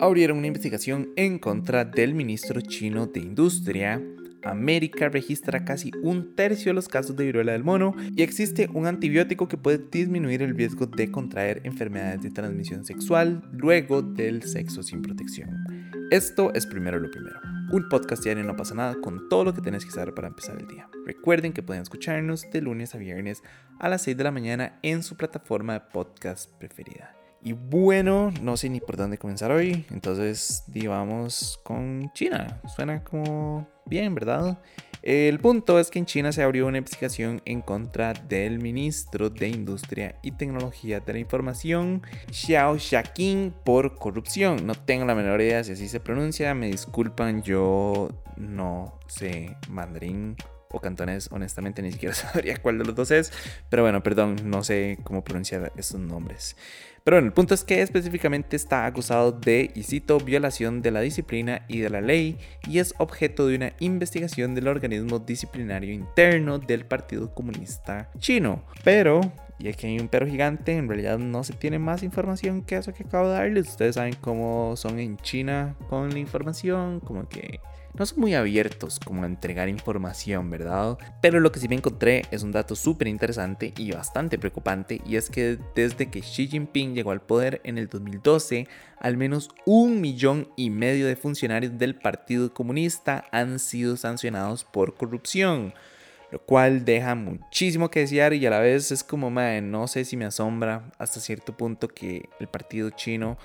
abrieron una investigación en contra del ministro chino de Industria. América registra casi un tercio de los casos de viruela del mono y existe un antibiótico que puede disminuir el riesgo de contraer enfermedades de transmisión sexual luego del sexo sin protección. Esto es primero lo primero. Un podcast diario no pasa nada con todo lo que tienes que saber para empezar el día. Recuerden que pueden escucharnos de lunes a viernes a las 6 de la mañana en su plataforma de podcast preferida. Y bueno, no sé ni por dónde comenzar hoy, entonces digamos con China. Suena como bien, ¿verdad? El punto es que en China se abrió una investigación en contra del ministro de Industria y Tecnología de la Información, Xiao Xiaqing, por corrupción. No tengo la menor idea si así se pronuncia, me disculpan, yo no sé mandarín o cantones, honestamente ni siquiera sabría cuál de los dos es, pero bueno, perdón, no sé cómo pronunciar estos nombres. Pero bueno, el punto es que específicamente está acusado de, y violación de la disciplina y de la ley y es objeto de una investigación del organismo disciplinario interno del Partido Comunista Chino. Pero y aquí hay un pero gigante, en realidad no se tiene más información que eso que acabo de darles. Ustedes saben cómo son en China con la información, como que no son muy abiertos como a entregar información, ¿verdad? Pero lo que sí me encontré es un dato súper interesante y bastante preocupante y es que desde que Xi Jinping llegó al poder en el 2012, al menos un millón y medio de funcionarios del Partido Comunista han sido sancionados por corrupción lo cual deja muchísimo que desear y a la vez es como, no sé si me asombra hasta cierto punto que el partido chino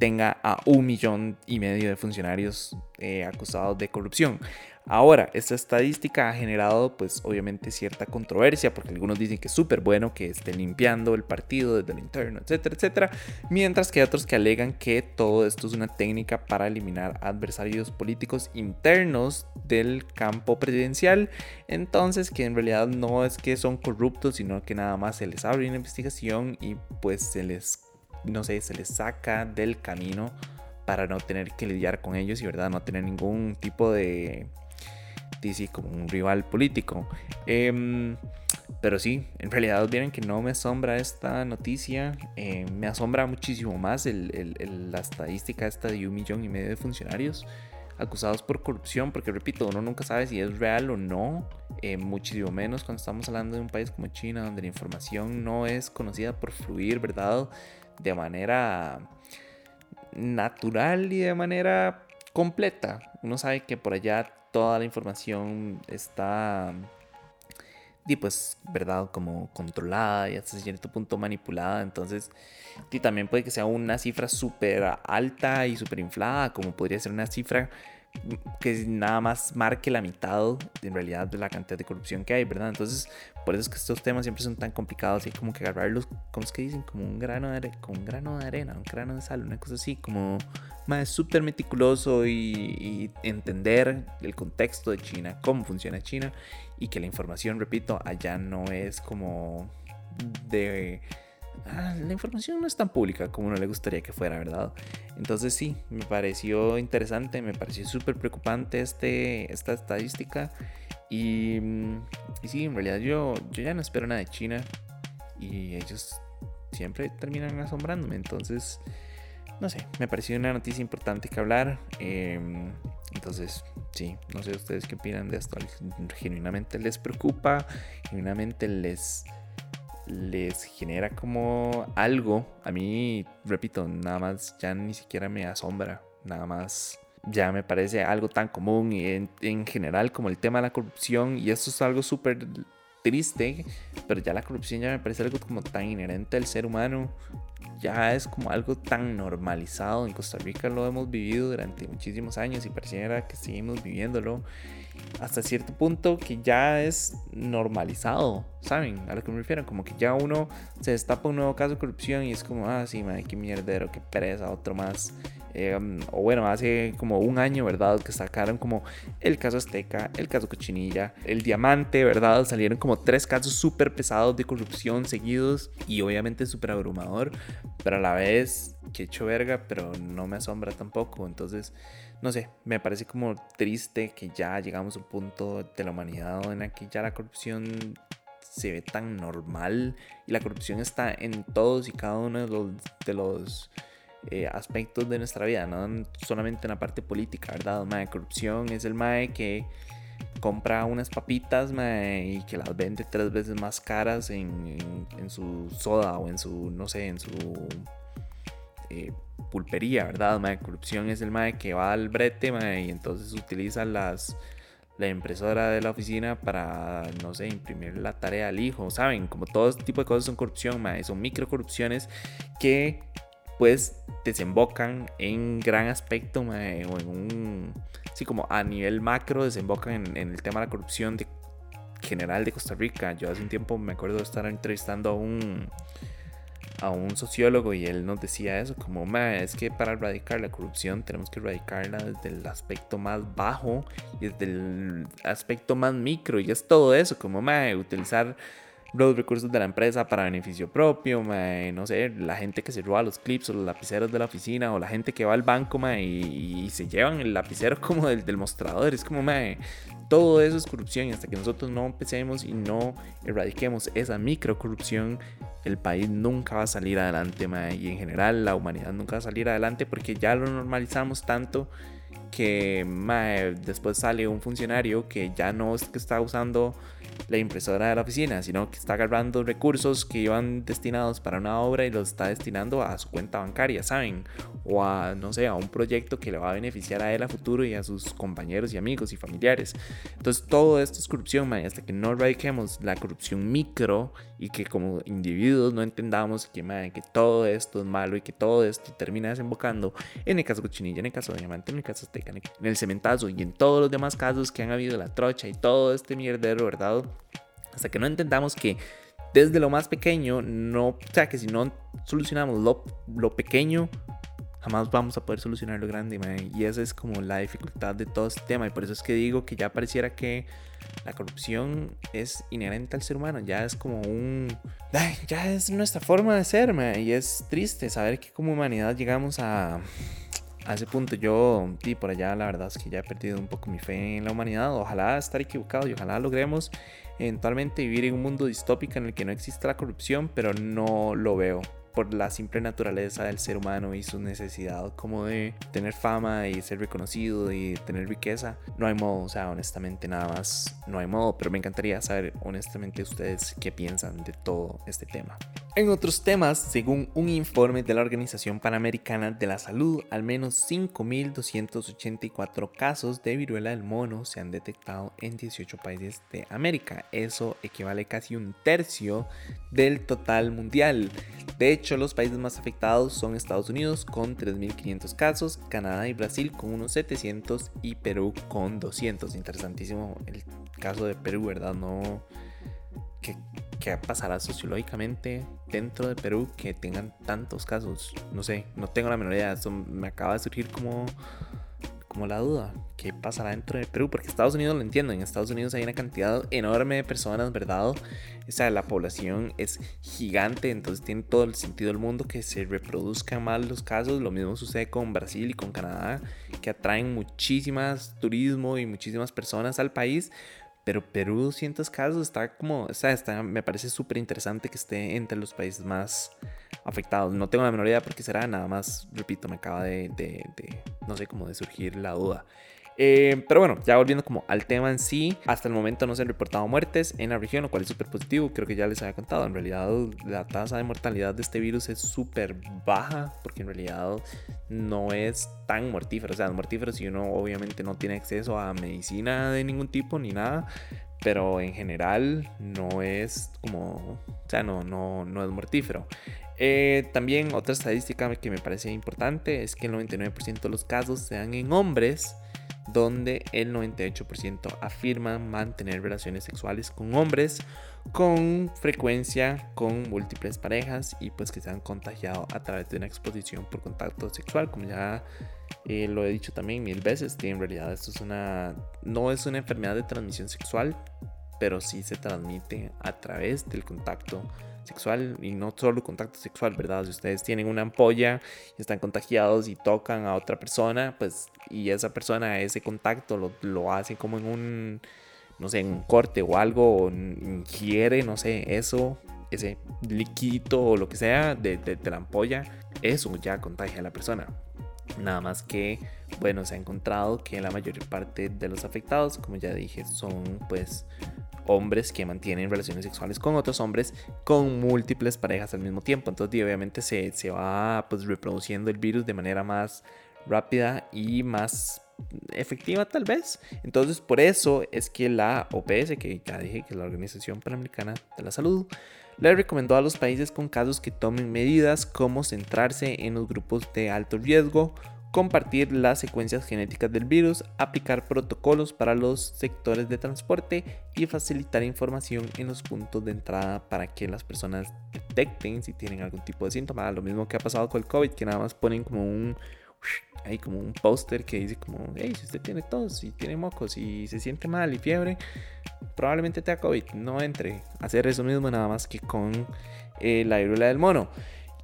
tenga a un millón y medio de funcionarios eh, acusados de corrupción. Ahora, esta estadística ha generado pues obviamente cierta controversia porque algunos dicen que es súper bueno que esté limpiando el partido desde el interno, etcétera, etcétera, mientras que hay otros que alegan que todo esto es una técnica para eliminar adversarios políticos internos del campo presidencial, entonces que en realidad no es que son corruptos, sino que nada más se les abre una investigación y pues se les no sé, se les saca del camino para no tener que lidiar con ellos y verdad no tener ningún tipo de dice como un rival político. Em, pero sí en realidad vieron que no me asombra esta noticia. Em, me asombra muchísimo más la estadística esta de un millón y medio de funcionarios acusados por corrupción, porque repito, uno nunca sabe si es real o no, eh, muchísimo menos cuando estamos hablando de un país como China, donde la información no es conocida por fluir, ¿verdad? De manera natural y de manera completa. Uno sabe que por allá toda la información está, y pues, ¿verdad? Como controlada y hasta cierto punto manipulada. Entonces, y también puede que sea una cifra súper alta y súper inflada, como podría ser una cifra que nada más marque la mitad en realidad de la cantidad de corrupción que hay, ¿verdad? Entonces, por eso es que estos temas siempre son tan complicados y como que agarrarlos, ¿cómo es que dicen? Como un grano de, arena, con un grano de arena, un grano de sal, una cosa así, como más súper meticuloso y, y, entender el contexto de China, cómo funciona China y que la información, repito, allá no es como de Ah, la información no es tan pública como uno le gustaría que fuera, ¿verdad? Entonces sí, me pareció interesante, me pareció súper preocupante este, esta estadística. Y, y, sí, en realidad yo, yo ya no espero nada de China y ellos siempre terminan asombrándome. Entonces, no sé, me pareció una noticia importante que hablar. Em, entonces, sí, no sé ustedes qué opinan de esto. Genuinamente les preocupa, genuinamente les les genera como algo. A mí, repito, nada más ya ni siquiera me asombra. Nada más ya me parece algo tan común y en, general como el tema de la corrupción. Y esto es algo súper triste, pero ya la corrupción ya me parece algo como tan inherente al ser humano. Ya es como algo tan normalizado. En Costa Rica lo hemos vivido durante muchísimos años y pareciera que seguimos viviéndolo hasta cierto punto que ya es normalizado, ¿saben? A lo que me refiero, como que ya uno se destapa un nuevo caso de corrupción y es como, ah, sí, madre, qué mierdero, qué pereza, otro más. Em, o bueno, hace como un año, ¿verdad? Que sacaron como el caso Azteca, el caso Cochinilla, el Diamante, ¿verdad? Salieron como tres casos súper pesados de corrupción seguidos y obviamente súper abrumador, pero a la vez que hecho verga, pero no me asombra tampoco. Entonces, no sé, me parece como triste que ya llegamos a un punto de la humanidad en el que ya la corrupción se ve tan normal y la corrupción está en todos y cada uno de los, eh, aspectos de nuestra vida, no solamente en la parte política, ¿verdad? Mae, corrupción es el mae que compra unas papitas y que las vende tres veces más caras en, en, su soda o en su, no sé, en su eh, pulpería, ¿verdad? Mae, corrupción es el mae que va al brete mae, y entonces utiliza las la impresora de la oficina para, no sé, imprimir la tarea al hijo, ¿saben? Como todo este tipo de cosas son corrupción, mae, son micro corrupciones que pues desembocan en gran aspecto o en un, sí, como a nivel macro desembocan en, el tema de la corrupción de, general de Costa Rica. Yo hace un tiempo me acuerdo de estar entrevistando a un, a un sociólogo y él nos decía eso, como, es que para erradicar la corrupción tenemos que erradicarla desde el aspecto más bajo y desde el aspecto más micro y es todo eso, como, utilizar los recursos de la empresa para beneficio propio, no sé, la gente que se roba los clips o los lapiceros de la oficina o la gente que va al banco y, se llevan el lapicero como del, del mostrador, es como, todo eso es corrupción y hasta que nosotros no empecemos y no erradiquemos esa micro corrupción, el país nunca va a salir adelante y en general la humanidad nunca va a salir adelante porque ya lo normalizamos tanto que después sale un funcionario que ya no es que está usando la impresora de la oficina, sino que está agarrando recursos que iban destinados para una obra y los está destinando a su cuenta bancaria, ¿saben? O a, no sé, a un proyecto que le va a beneficiar a él a futuro y a sus compañeros y amigos y familiares. Entonces todo esto es corrupción, man, hasta que no erradiquemos la corrupción micro y que como individuos no entendamos que, man, que todo esto es malo y que todo esto termina desembocando en el caso Cochinilla, en el caso de Diamante, en el caso En el cementazo y en todos los demás casos que han habido, la trocha y todo este mierdero, ¿verdad? Hasta que no entendamos que desde lo más pequeño, no, o sea, que si no solucionamos lo, lo pequeño, jamás vamos a poder solucionar lo grande, y esa es como la dificultad de todo este tema, y por eso es que digo que ya pareciera que la corrupción es inherente al ser humano, ya es como un... ya es nuestra forma de ser, y es triste saber que como humanidad llegamos a a ese punto yo, y por allá la verdad es que ya he perdido un poco mi fe en la humanidad. Ojalá estar equivocado y ojalá logremos eventualmente vivir en un mundo distópico en el que no exista la corrupción, pero no lo veo por la simple naturaleza del ser humano y su necesidad como de tener fama y ser reconocido y tener riqueza, no hay modo, o sea, honestamente nada más, no hay modo, pero me encantaría saber honestamente ustedes qué piensan de todo este tema. En otros temas, según un informe de la Organización Panamericana de la Salud, al menos 5.284 casos de viruela del mono se han detectado en 18 países de América. Eso equivale casi un tercio del total mundial. De hecho, los países más afectados son Estados Unidos con 3.500 casos, Canadá y Brasil con unos 700 y Perú con 200. Interesantísimo el caso de Perú, ¿verdad? No... ¿Qué, qué pasará sociológicamente dentro de Perú que tengan tantos casos? No sé, no tengo la menor idea. Eso me acaba de surgir como como la duda, ¿qué pasará dentro de Perú? Porque Estados Unidos lo entiendo, en Estados Unidos hay una cantidad enorme de personas, ¿verdad? O sea, la población es gigante, entonces tiene todo el sentido del mundo que se reproduzcan más los casos. Lo mismo sucede con Brasil y con Canadá, que atraen muchísimas turismo y muchísimas personas al país. Pero Perú, 200 casos, está como, o sea, está, me parece súper interesante que esté entre los países más afectados. No tengo la menor idea por qué será, nada más, repito, me acaba de, de, no sé, como de surgir la duda. Eh, pero bueno, ya volviendo como al tema en sí, hasta el momento no se han reportado muertes en la región, lo cual es súper positivo, creo que ya les había contado, en realidad la tasa de mortalidad de este virus es súper baja, porque en realidad no es tan mortífero, o sea, es mortífero si uno obviamente no tiene acceso a medicina de ningún tipo ni nada, pero en general no es como, o sea, no, no, no es mortífero. Eh, también otra estadística que me parece importante es que el 99% de los casos se dan en hombres, donde el 98% afirman mantener relaciones sexuales con hombres con frecuencia con múltiples parejas y pues que se han contagiado a través de una exposición por contacto sexual, como ya eh, lo he dicho también mil veces, que en realidad esto es una, no es una enfermedad de transmisión sexual, pero sí se transmite a través del contacto sexual y no solo contacto sexual, ¿verdad? Si ustedes tienen una ampolla y están contagiados y tocan a otra persona, pues y esa persona ese contacto lo, lo hace como en un, no sé, en un corte o algo, o ingiere, no sé, eso ese liquito o lo que sea de, de, de la ampolla, eso ya contagia a la persona. Nada más que, bueno, se ha encontrado que la mayor parte de los afectados, como ya dije, son pues hombres que mantienen relaciones sexuales con otros hombres con múltiples parejas al mismo tiempo. Entonces, obviamente se, se va pues reproduciendo el virus de manera más rápida y más efectiva tal vez. Entonces, por eso es que la OPS, que ya dije que es la Organización Panamericana de la Salud, le recomendó a los países con casos que tomen medidas como centrarse en los grupos de alto riesgo, compartir las secuencias genéticas del virus, aplicar protocolos para los sectores de transporte y facilitar información en los puntos de entrada para que las personas detecten si tienen algún tipo de síntoma. Lo mismo que ha pasado con el COVID, que nada más ponen como un hay como un póster que dice como, hey, si usted tiene tos, si tiene mocos, y se siente mal y fiebre, probablemente tenga COVID. No entre. Hacer eso mismo nada más que con eh, la viruela del mono.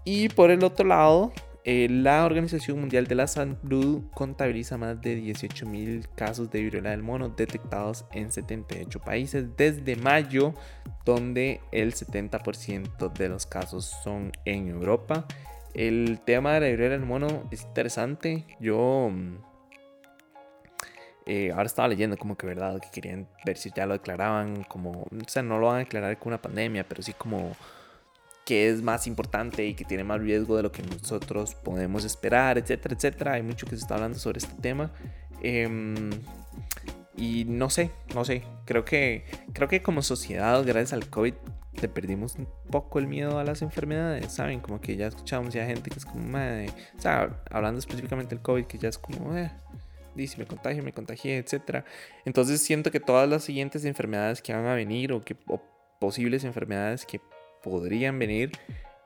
Y por el otro lado, eh, la Organización Mundial de la Salud contabiliza más de 18.000 casos de viruela del mono detectados en 78 países desde mayo, donde el 70% de los casos son en Europa. El tema de la viruela del mono es interesante. Yo mm, eh, ahora estaba leyendo como que verdad que querían ver si ya lo declaraban como, o sea, no lo van a declarar como una pandemia, pero sí como que es más importante y que tiene más riesgo de lo que nosotros podemos esperar, etcétera, etcétera. Hay mucho que se está hablando sobre este tema. Em, y no sé, no sé. Creo que, creo que como sociedad, gracias al COVID, le perdimos un poco el miedo a las enfermedades, ¿saben? Como que ya escuchamos ya gente que es como, madre, o sea, hablando específicamente del COVID, que ya es como, eh, si me contagio, me contagié, etcétera. Entonces siento que todas las siguientes enfermedades que van a venir o, que, o posibles enfermedades que podrían venir,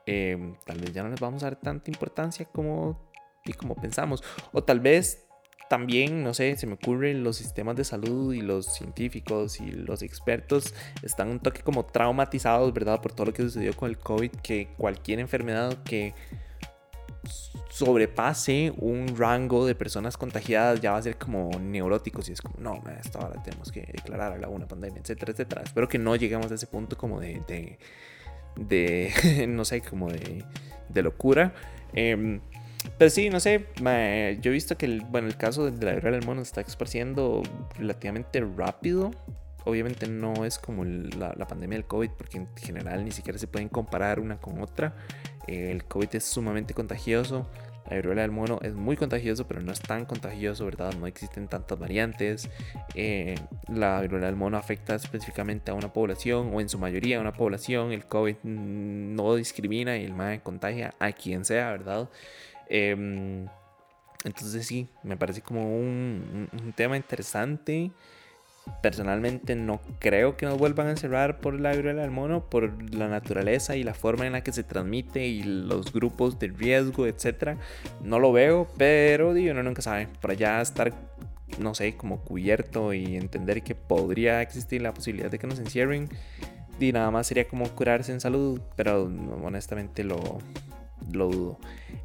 em, tal vez ya no les vamos a dar tanta importancia como, y como pensamos. O tal vez también, no sé, se me ocurren los sistemas de salud y los científicos y los expertos están un toque como traumatizados, ¿verdad? Por todo lo que sucedió con el COVID, que cualquier enfermedad que sobrepase un rango de personas contagiadas ya va a ser como neuróticos y es como, no, esta ahora tenemos que declarar una pandemia, etcétera, etcétera. Espero que no lleguemos a ese punto como de, no sé, como de, de locura. Em, pero sí, no sé, yo he visto que el, bueno, el caso de la viruela del mono está esparciendo relativamente rápido. Obviamente no es como la, pandemia del COVID, porque en general ni siquiera se pueden comparar una con otra. El COVID es sumamente contagioso. La viruela del mono es muy contagioso, pero no es tan contagioso, ¿verdad? No existen tantas variantes. Eh, la viruela del mono afecta específicamente a una población, o en su mayoría a una población. El COVID no discrimina y el MAE contagia a quien sea, ¿verdad? Em, entonces sí, me parece como un, un tema interesante personalmente no creo que nos vuelvan a encerrar por la viruela del mono, por la naturaleza y la forma en la que se transmite y los grupos de riesgo, etc. No lo veo, pero digo, uno nunca sabe. Por allá estar, no sé, como cubierto y entender que podría existir la posibilidad de que nos encierren. Y nada más sería como curarse en salud, pero honestamente lo, lo dudo.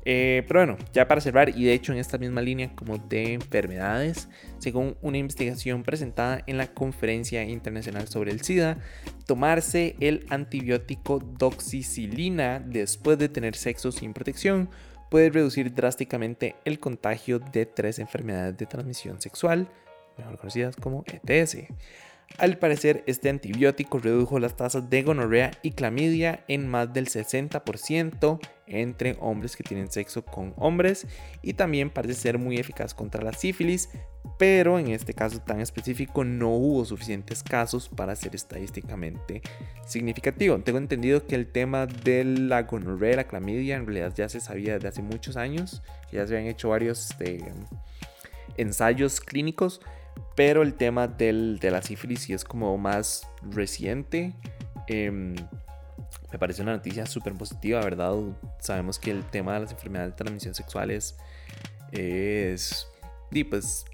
Eh, pero bueno, ya para cerrar, y de hecho en esta misma línea como de enfermedades, según una investigación presentada en la Conferencia Internacional sobre el SIDA, tomarse el antibiótico doxicilina después de tener sexo sin protección puede reducir drásticamente el contagio de tres enfermedades de transmisión sexual, mejor conocidas como ETS. Al parecer, este antibiótico redujo las tasas de gonorrea y clamidia en más del 60% entre hombres que tienen sexo con hombres y también parece ser muy eficaz contra la sífilis, pero en este caso tan específico no hubo suficientes casos para ser estadísticamente significativo. Tengo entendido que el tema de la gonorrea y la clamidia en realidad ya se sabía desde hace muchos años, ya se habían hecho varios este, ensayos clínicos pero el tema del, de la sífilis sí es como más reciente. Em, me parece una noticia súper positiva, ¿verdad? Sabemos que el tema de las enfermedades de transmisión sexual es, y pues,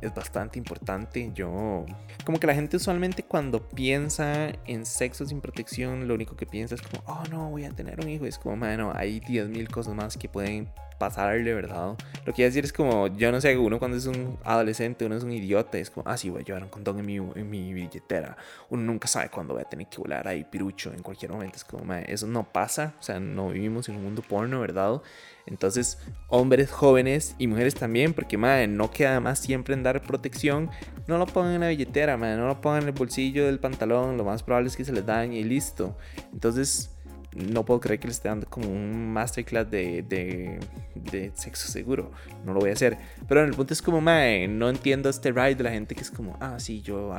es bastante importante. Yo, como que la gente usualmente cuando piensa en sexo sin protección, lo único que piensa es como, oh no, voy a tener un hijo. Es como, bueno, hay 10.000 cosas más que pueden pasarle, ¿verdad? Lo que a decir es como, yo no sé, uno cuando es un adolescente, uno es un idiota, es como, ah, sí, voy a llevar un condón en mi, en mi billetera. Uno nunca sabe cuándo voy a tener que volar ahí pirucho en cualquier momento. Es como, eso no pasa, o sea, no vivimos en un mundo porno, ¿verdad? Entonces, hombres jóvenes y mujeres también, porque madre, no queda más siempre en dar protección. No lo pongan en la billetera, madre, no lo pongan en el bolsillo del pantalón. Lo más probable es que se les dañe y listo. Entonces, no puedo creer que le esté dando como un masterclass de, de, sexo seguro. No lo voy a hacer. Pero en el punto es como, mae, no entiendo este ride de la gente que es como, ah, sí, yo,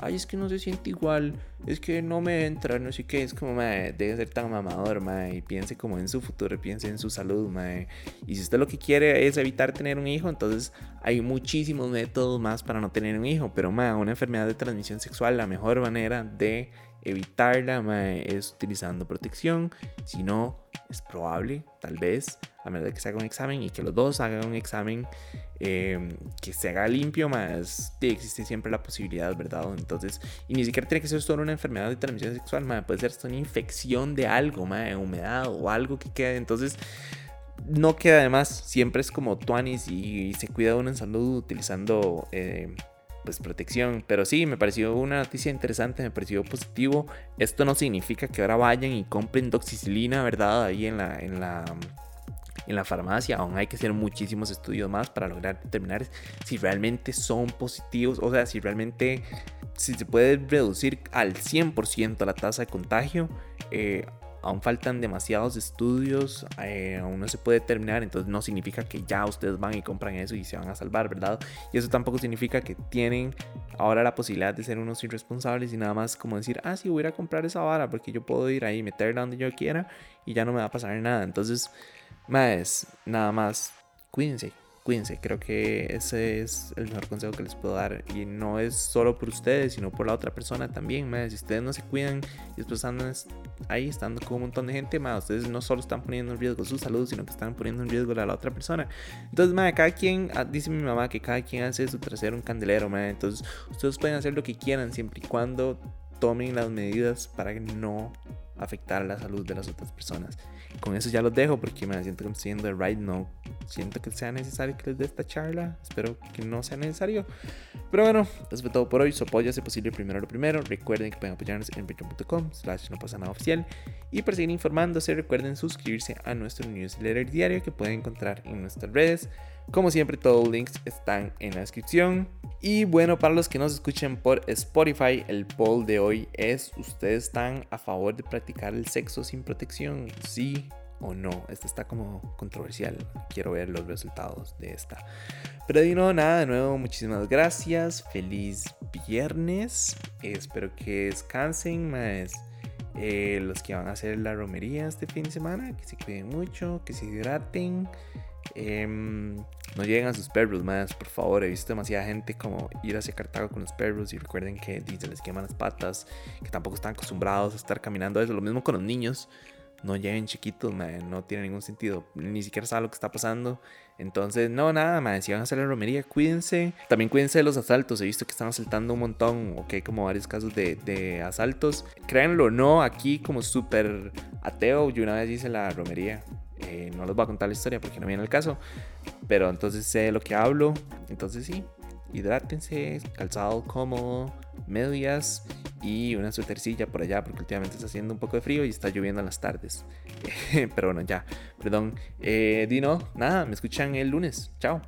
ay, es que no se siente igual, es que no me entra, no sé qué. Es como, mae, debe ser tan mamador, mae, piense como en su futuro, piense en su salud, mae. Y si usted lo que quiere es evitar tener un hijo, entonces hay muchísimos métodos más para no tener un hijo. Pero, mae, una enfermedad de transmisión sexual, la mejor manera de evitarla es utilizando protección. Si no, es probable, tal vez, a menos de que se haga un examen y que los dos hagan un examen em, que se haga limpio, más existe siempre la posibilidad, ¿verdad? Entonces, y ni siquiera tiene que ser solo una enfermedad de transmisión sexual, puede ser hasta una infección de algo, humedad o algo que quede. Entonces, no queda además, siempre es como tuanis y, se cuida uno en salud utilizando. Eh, pues protección. Pero sí, me pareció una noticia interesante, me pareció positivo. Esto no significa que ahora vayan y compren doxicilina, ¿verdad? Ahí en la, en la, en la farmacia. Aún hay que hacer muchísimos estudios más para lograr determinar si realmente son positivos, o sea, si realmente si se puede reducir al 100% la tasa de contagio. Eh, aún faltan demasiados estudios, eh, aún no se puede terminar, entonces no significa que ya ustedes van y compran eso y se van a salvar, ¿verdad? Y eso tampoco significa que tienen ahora la posibilidad de ser unos irresponsables y nada más como decir, ah, sí, voy a ir a comprar esa vara porque yo puedo ir ahí, meterla donde yo quiera y ya no me va a pasar nada. Entonces, más, nada más, cuídense cuídense, creo que ese es el mejor consejo que les puedo dar. Y no es solo por ustedes, sino por la otra persona también. Si ustedes no se cuidan y después andan ahí estando con un montón de gente, ustedes no solo están poniendo en riesgo su salud, sino que están poniendo en riesgo a la otra persona. Entonces, cada quien, ah, dice mi mamá que cada quien hace su trasero un candelero. Entonces, ustedes pueden hacer lo que quieran siempre y cuando tomen las medidas para no afectar la salud de las otras personas. Con eso ya los dejo porque me siento que estoy yendo de ride. No siento que sea necesario que les dé esta charla. Espero que no sea necesario. Pero bueno, eso fue todo por hoy. Su apoyo hace posible primero lo primero. Recuerden que pueden apoyarnos en patreon.com slash no pasa nada oficial. Y para seguir informándose, recuerden suscribirse a nuestro newsletter diario que pueden encontrar en nuestras redes. Como siempre, todos los links están en la descripción. Y bueno, para los que nos escuchen por Spotify, el poll de hoy es, ¿ustedes están a favor de practicar el sexo sin protección? Sí o no. Esto está como controversial. Quiero ver los resultados de esta. Pero de no, nada, de nuevo, muchísimas gracias. Feliz viernes. Espero que descansen más. Eh, los que van a hacer la romería este fin de semana, que se cuiden mucho, que se hidraten. Em, no lleguen a sus perros, más por favor. He visto demasiada gente como ir hacia Cartago con los perros y recuerden que se les queman las patas, que tampoco están acostumbrados a estar caminando eso. Lo mismo con los niños. No lleguen chiquitos, no tiene ningún sentido. Ni siquiera saben lo que está pasando. Entonces, no, nada, man, si van a hacer la romería, cuídense. También cuídense de los asaltos. He visto que están asaltando un montón, o que hay como varios casos de, de asaltos. Créanlo o no, aquí como súper ateo, yo una vez hice la romería. No les voy a contar la historia porque no viene el caso. Pero entonces sé lo que hablo. Entonces sí, hidrátense, calzado cómodo, medias y una suétercilla por allá porque últimamente está haciendo un poco de frío y está lloviendo en las tardes. Pero bueno, ya, perdón. Eh, Dino, nada, me escuchan el lunes. Chao.